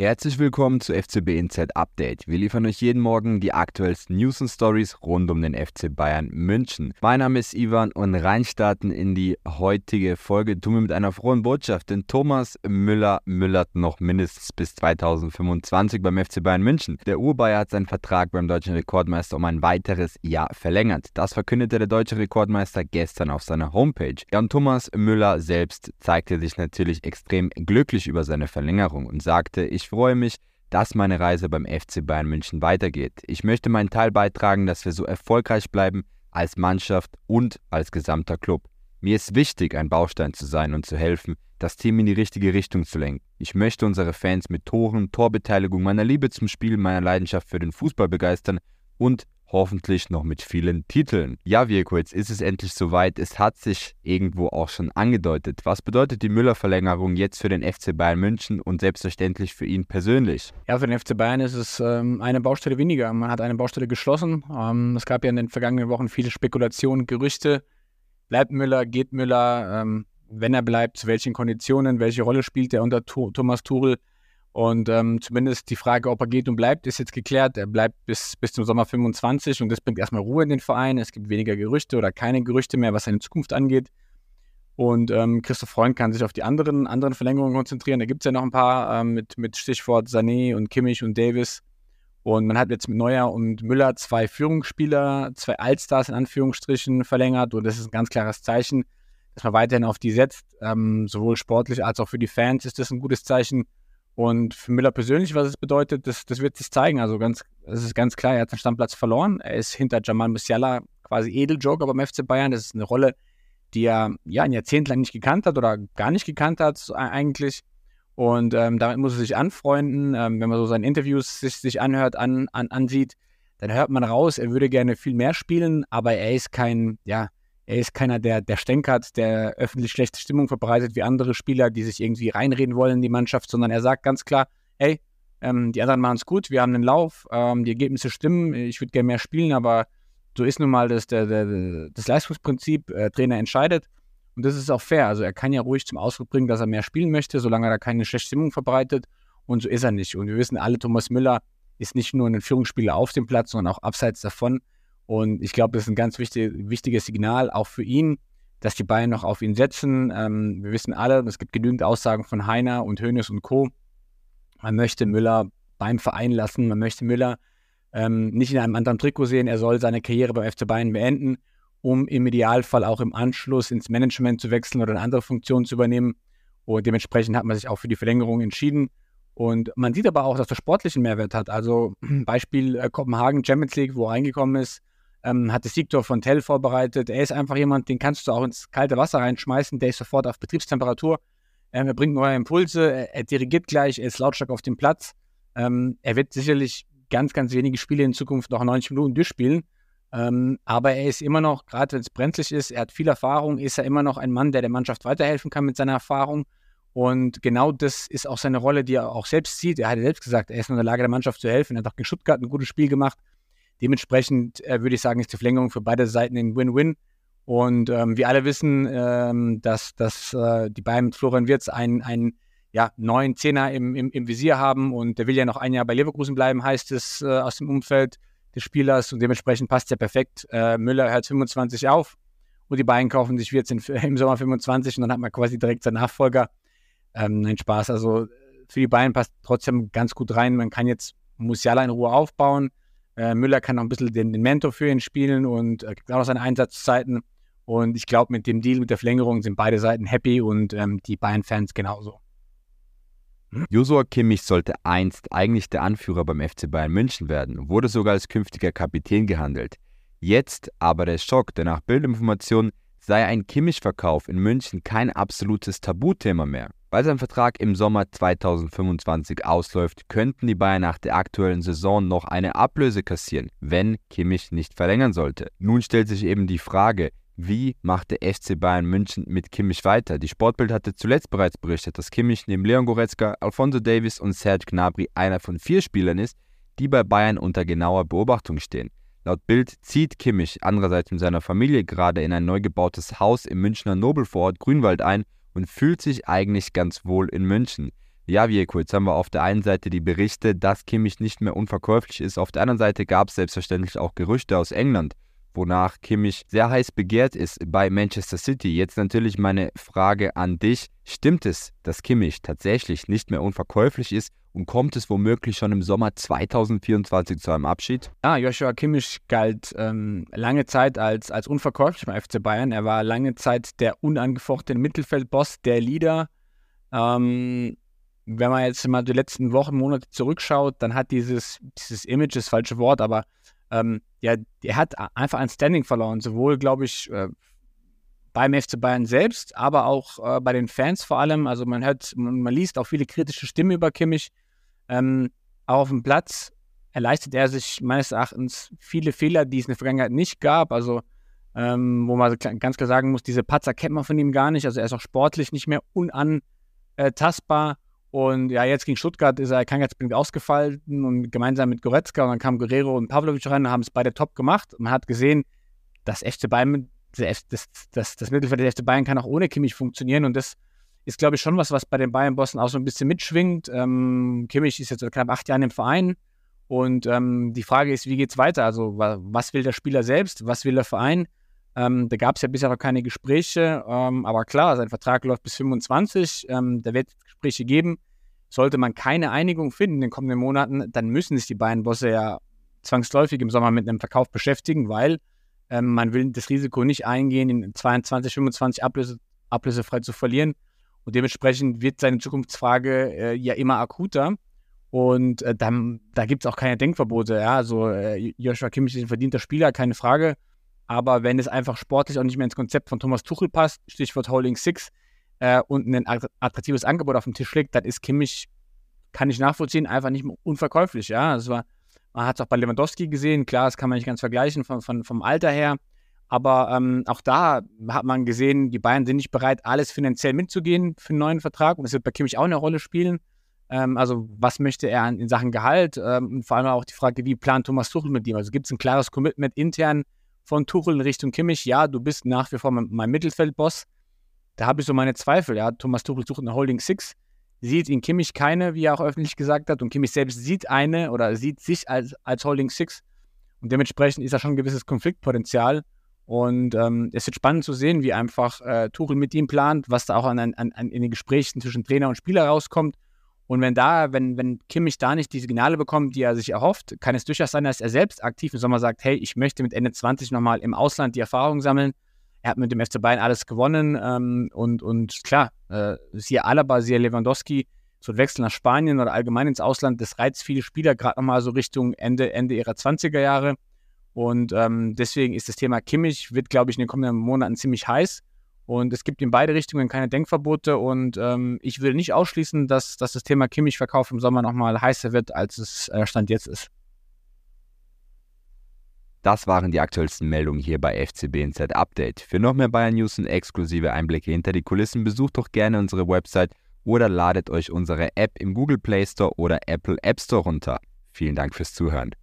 Herzlich willkommen zu FCB Inside Update. Wir liefern euch jeden Morgen die aktuellsten News und Stories rund um den FC Bayern München. Mein Name ist Ivan und reinstarten in die heutige Folge tun wir mit einer frohen Botschaft, denn Thomas Müller müllert noch mindestens bis 2025 beim FC Bayern München. Der Urbayer hat seinen Vertrag beim deutschen Rekordmeister um ein weiteres Jahr verlängert. Das verkündete der deutsche Rekordmeister gestern auf seiner Homepage. Ja, und Thomas Müller selbst zeigte sich natürlich extrem glücklich über seine Verlängerung und sagte, ich ich freue mich, dass meine Reise beim FC Bayern München weitergeht. Ich möchte meinen Teil beitragen, dass wir so erfolgreich bleiben als Mannschaft und als gesamter Club. Mir ist wichtig, ein Baustein zu sein und zu helfen, das Team in die richtige Richtung zu lenken. Ich möchte unsere Fans mit Toren, Torbeteiligung, meiner Liebe zum Spiel, meiner Leidenschaft für den Fußball begeistern und hoffentlich noch mit vielen Titeln. Ja, Virko, jetzt ist es endlich soweit. Es hat sich irgendwo auch schon angedeutet. Was bedeutet die Müller-Verlängerung jetzt für den FC Bayern München und selbstverständlich für ihn persönlich? Ja, für den FC Bayern ist es ähm, eine Baustelle weniger. Man hat eine Baustelle geschlossen. Ähm, es gab ja in den vergangenen Wochen viele Spekulationen, Gerüchte. Bleibt Müller, geht Müller? Ähm, wenn er bleibt, zu welchen Konditionen? Welche Rolle spielt er unter Thomas Tuchel? Und ähm, zumindest die Frage, ob er geht und bleibt, ist jetzt geklärt. Er bleibt bis, bis zum Sommer 25 und das bringt erstmal Ruhe in den Verein. Es gibt weniger Gerüchte oder keine Gerüchte mehr, was seine Zukunft angeht. Und ähm, Christoph Freund kann sich auf die anderen, anderen Verlängerungen konzentrieren. Da gibt es ja noch ein paar ähm, mit, mit Stichwort Sané und Kimmich und Davis. Und man hat jetzt mit Neuer und Müller zwei Führungsspieler, zwei Allstars in Anführungsstrichen verlängert. Und das ist ein ganz klares Zeichen, dass man weiterhin auf die setzt. Ähm, sowohl sportlich als auch für die Fans ist das ein gutes Zeichen. Und für Müller persönlich, was es bedeutet, das, das wird sich zeigen. Also ganz, es ist ganz klar, er hat seinen Stammplatz verloren. Er ist hinter Jamal Musiala quasi Edeljoker beim FC Bayern. Das ist eine Rolle, die er ja ein Jahrzehnt lang nicht gekannt hat oder gar nicht gekannt hat eigentlich. Und ähm, damit muss er sich anfreunden. Ähm, wenn man so seine Interviews sich, sich anhört, an, an, ansieht, dann hört man raus, er würde gerne viel mehr spielen, aber er ist kein, ja, er ist keiner, der, der stänkert, der öffentlich schlechte Stimmung verbreitet wie andere Spieler, die sich irgendwie reinreden wollen in die Mannschaft, sondern er sagt ganz klar, hey, ähm, die anderen machen es gut, wir haben einen Lauf, ähm, die Ergebnisse stimmen, ich würde gerne mehr spielen, aber so ist nun mal das, der, der, das Leistungsprinzip, äh, Trainer entscheidet. Und das ist auch fair. Also er kann ja ruhig zum Ausdruck bringen, dass er mehr spielen möchte, solange er da keine schlechte Stimmung verbreitet. Und so ist er nicht. Und wir wissen alle, Thomas Müller ist nicht nur ein Führungsspieler auf dem Platz, sondern auch abseits davon. Und ich glaube, das ist ein ganz wichtig, wichtiges Signal auch für ihn, dass die Bayern noch auf ihn setzen. Ähm, wir wissen alle, es gibt genügend Aussagen von Heiner und Hönes und Co. Man möchte Müller beim Verein lassen, man möchte Müller ähm, nicht in einem anderen Trikot sehen. Er soll seine Karriere beim FC Bayern beenden, um im Idealfall auch im Anschluss ins Management zu wechseln oder eine andere Funktion zu übernehmen. Und dementsprechend hat man sich auch für die Verlängerung entschieden. Und man sieht aber auch, dass er sportlichen Mehrwert hat. Also Beispiel äh, Kopenhagen Champions League, wo er reingekommen ist, ähm, hat das Siegtor von Tell vorbereitet. Er ist einfach jemand, den kannst du auch ins kalte Wasser reinschmeißen, der ist sofort auf Betriebstemperatur. Ähm, er bringt neue Impulse, er, er, dirigiert gleich, er ist lautstark auf dem Platz. Ähm, er wird sicherlich ganz, ganz wenige Spiele in Zukunft noch 90 Minuten durchspielen. Ähm, aber er ist immer noch, gerade wenn es brenzlig ist, er hat viel Erfahrung, ist er immer noch ein Mann, der der Mannschaft weiterhelfen kann mit seiner Erfahrung. Und genau das ist auch seine Rolle, die er auch selbst sieht. Er hat ja selbst gesagt, er ist in der Lage, der Mannschaft zu helfen. Er hat auch gegen Stuttgart ein gutes Spiel gemacht. Dementsprechend äh, würde ich sagen, ist die Verlängerung für beide Seiten ein Win-Win. Und ähm, wir alle wissen, ähm, dass, dass äh, die beiden mit Florian Wirtz einen, einen ja, neuen Zehner im, im, im Visier haben und der will ja noch ein Jahr bei Leverkusen bleiben, heißt es äh, aus dem Umfeld des Spielers und dementsprechend passt er perfekt. Äh, Müller hört 25 auf und die beiden kaufen sich Wirtz in, im Sommer 25 und dann hat man quasi direkt seinen Nachfolger. Ähm, nein, Spaß. Also für die beiden passt trotzdem ganz gut rein. Man kann jetzt Musiala in Ruhe aufbauen. Äh, Müller kann noch ein bisschen den, den, Mentor für ihn spielen und äh, gibt auch noch seine Einsatzzeiten. Und ich glaube, mit dem Deal, mit der Verlängerung sind beide Seiten happy und ähm, die Bayern-Fans genauso. Josua Kimmich sollte einst eigentlich der Anführer beim FC Bayern München werden, wurde sogar als künftiger Kapitän gehandelt. Jetzt aber der Schock, denn nach Bildinformationen sei ein Kimmich-Verkauf in München kein absolutes Tabuthema mehr. Weil sein Vertrag im Sommer 2025 ausläuft, könnten die Bayern nach der aktuellen Saison noch eine Ablöse kassieren, wenn Kimmich nicht verlängern sollte. Nun stellt sich eben die Frage, wie macht der FC Bayern München mit Kimmich weiter? Die Sportbild hatte zuletzt bereits berichtet, dass Kimmich neben Leon Goretzka, Alfonso Davis und Serge Gnabry einer von vier Spielern ist, die bei Bayern unter genauer Beobachtung stehen. Laut Bild zieht Kimmich andererseits mit seiner Familie gerade in ein neu gebautes Haus im Münchner Nobelvorort Grünwald ein und fühlt sich eigentlich ganz wohl in München. Ja, wie jetzt haben wir auf der einen Seite die Berichte, dass Kimmich nicht mehr unverkäuflich ist. Auf der anderen Seite gab es selbstverständlich auch Gerüchte aus England, wonach Kimmich sehr heiß begehrt ist bei Manchester City. Jetzt natürlich meine Frage an dich. Stimmt es, dass Kimmich tatsächlich nicht mehr unverkäuflich ist und kommt es womöglich schon im Sommer 2024 zu einem Abschied? Ja, Joshua Kimmich galt ähm, lange Zeit als, als unverkäuflich beim FC Bayern. Er war lange Zeit der unangefochtene Mittelfeldboss, der Leader. Ähm, wenn man jetzt mal die letzten Wochen, Monate zurückschaut, dann hat dieses, dieses Image, das falsche Wort, aber ähm, ja, er hat einfach ein Standing verloren, sowohl, glaube ich, äh, beim FC Bayern selbst, aber auch äh, bei den Fans vor allem. Also man hört, man, man liest auch viele kritische Stimmen über Kimmich. Ähm, auch auf dem Platz erleistet er sich meines Erachtens viele Fehler, die es in der Vergangenheit nicht gab. Also ähm, wo man ganz klar sagen muss, diese Patzer kennt man von ihm gar nicht. Also er ist auch sportlich nicht mehr unantastbar. Und ja, jetzt gegen Stuttgart ist er krankheitsbedingt ausgefallen und gemeinsam mit Goretzka und dann kam Guerrero und Pavlovic rein und haben es beide top gemacht. Man hat gesehen, dass FC Bayern, das, das, das Mittelfeld der FC Bayern kann auch ohne Kimmich funktionieren und das ist, glaube ich, schon was, was bei den Bayern-Bossen auch so ein bisschen mitschwingt. Ähm, Kimmich ist jetzt knapp acht Jahren im Verein und ähm, die Frage ist, wie geht es weiter? Also was will der Spieler selbst, was will der Verein? Ähm, da gab es ja bisher noch keine Gespräche, ähm, aber klar, sein Vertrag läuft bis 25. Ähm, da wird es Gespräche geben. Sollte man keine Einigung finden in den kommenden Monaten, dann müssen sich die beiden Bosse ja zwangsläufig im Sommer mit einem Verkauf beschäftigen, weil ähm, man will das Risiko nicht eingehen, in 22, 25 Ablöse, ablösefrei zu verlieren. Und dementsprechend wird seine Zukunftsfrage äh, ja immer akuter. Und äh, dann, da gibt es auch keine Denkverbote. Ja? Also äh, Joshua Kimmich ist ein verdienter Spieler, keine Frage. Aber wenn es einfach sportlich auch nicht mehr ins Konzept von Thomas Tuchel passt, Stichwort Holding Six, äh, und ein attraktives Angebot auf dem Tisch liegt, dann ist Kimmich, kann ich nachvollziehen, einfach nicht unverkäuflich. Ja, das war, man hat es auch bei Lewandowski gesehen, klar, das kann man nicht ganz vergleichen von, von, vom Alter her. Aber ähm, auch da hat man gesehen, die Bayern sind nicht bereit, alles finanziell mitzugehen für einen neuen Vertrag. Und das wird bei Kimmich auch eine Rolle spielen. Ähm, also, was möchte er in Sachen Gehalt? Ähm, und vor allem auch die Frage, wie plant Thomas Tuchel mit ihm? Also, gibt es ein klares Commitment intern von Tuchel in Richtung Kimmich, ja, du bist nach wie vor mein, mein Mittelfeldboss. Da habe ich so meine Zweifel. Ja. Thomas Tuchel sucht eine Holding Six, sieht in Kimmich keine, wie er auch öffentlich gesagt hat, und Kimmich selbst sieht eine oder sieht sich als, als Holding Six. Und dementsprechend ist da schon ein gewisses Konfliktpotenzial. Und ähm, es wird spannend zu sehen, wie einfach äh, Tuchel mit ihm plant, was da auch an, an, an, in den Gesprächen zwischen Trainer und Spieler rauskommt. Und wenn da, wenn, wenn Kimmich da nicht die Signale bekommt, die er sich erhofft, kann es durchaus sein, dass er selbst aktiv im Sommer sagt, hey, ich möchte mit Ende 20 nochmal im Ausland die Erfahrung sammeln. Er hat mit dem FC Bayern alles gewonnen ähm, und, und klar, äh, siehe Alaba, siehe Lewandowski, so ein Wechsel nach Spanien oder allgemein ins Ausland, das reizt viele Spieler gerade nochmal so Richtung Ende, Ende ihrer 20er Jahre. Und ähm, deswegen ist das Thema Kimmich, wird, glaube ich, in den kommenden Monaten ziemlich heiß. Und es gibt in beide Richtungen keine Denkverbote. Und ähm, ich will nicht ausschließen, dass, dass das Thema Kimmich-Verkauf im Sommer nochmal heißer wird, als es äh, Stand jetzt ist. Das waren die aktuellsten Meldungen hier bei FCBNZ Update. Für noch mehr Bayern News und exklusive Einblicke hinter die Kulissen besucht doch gerne unsere Website oder ladet euch unsere App im Google Play Store oder Apple App Store runter. Vielen Dank fürs Zuhören.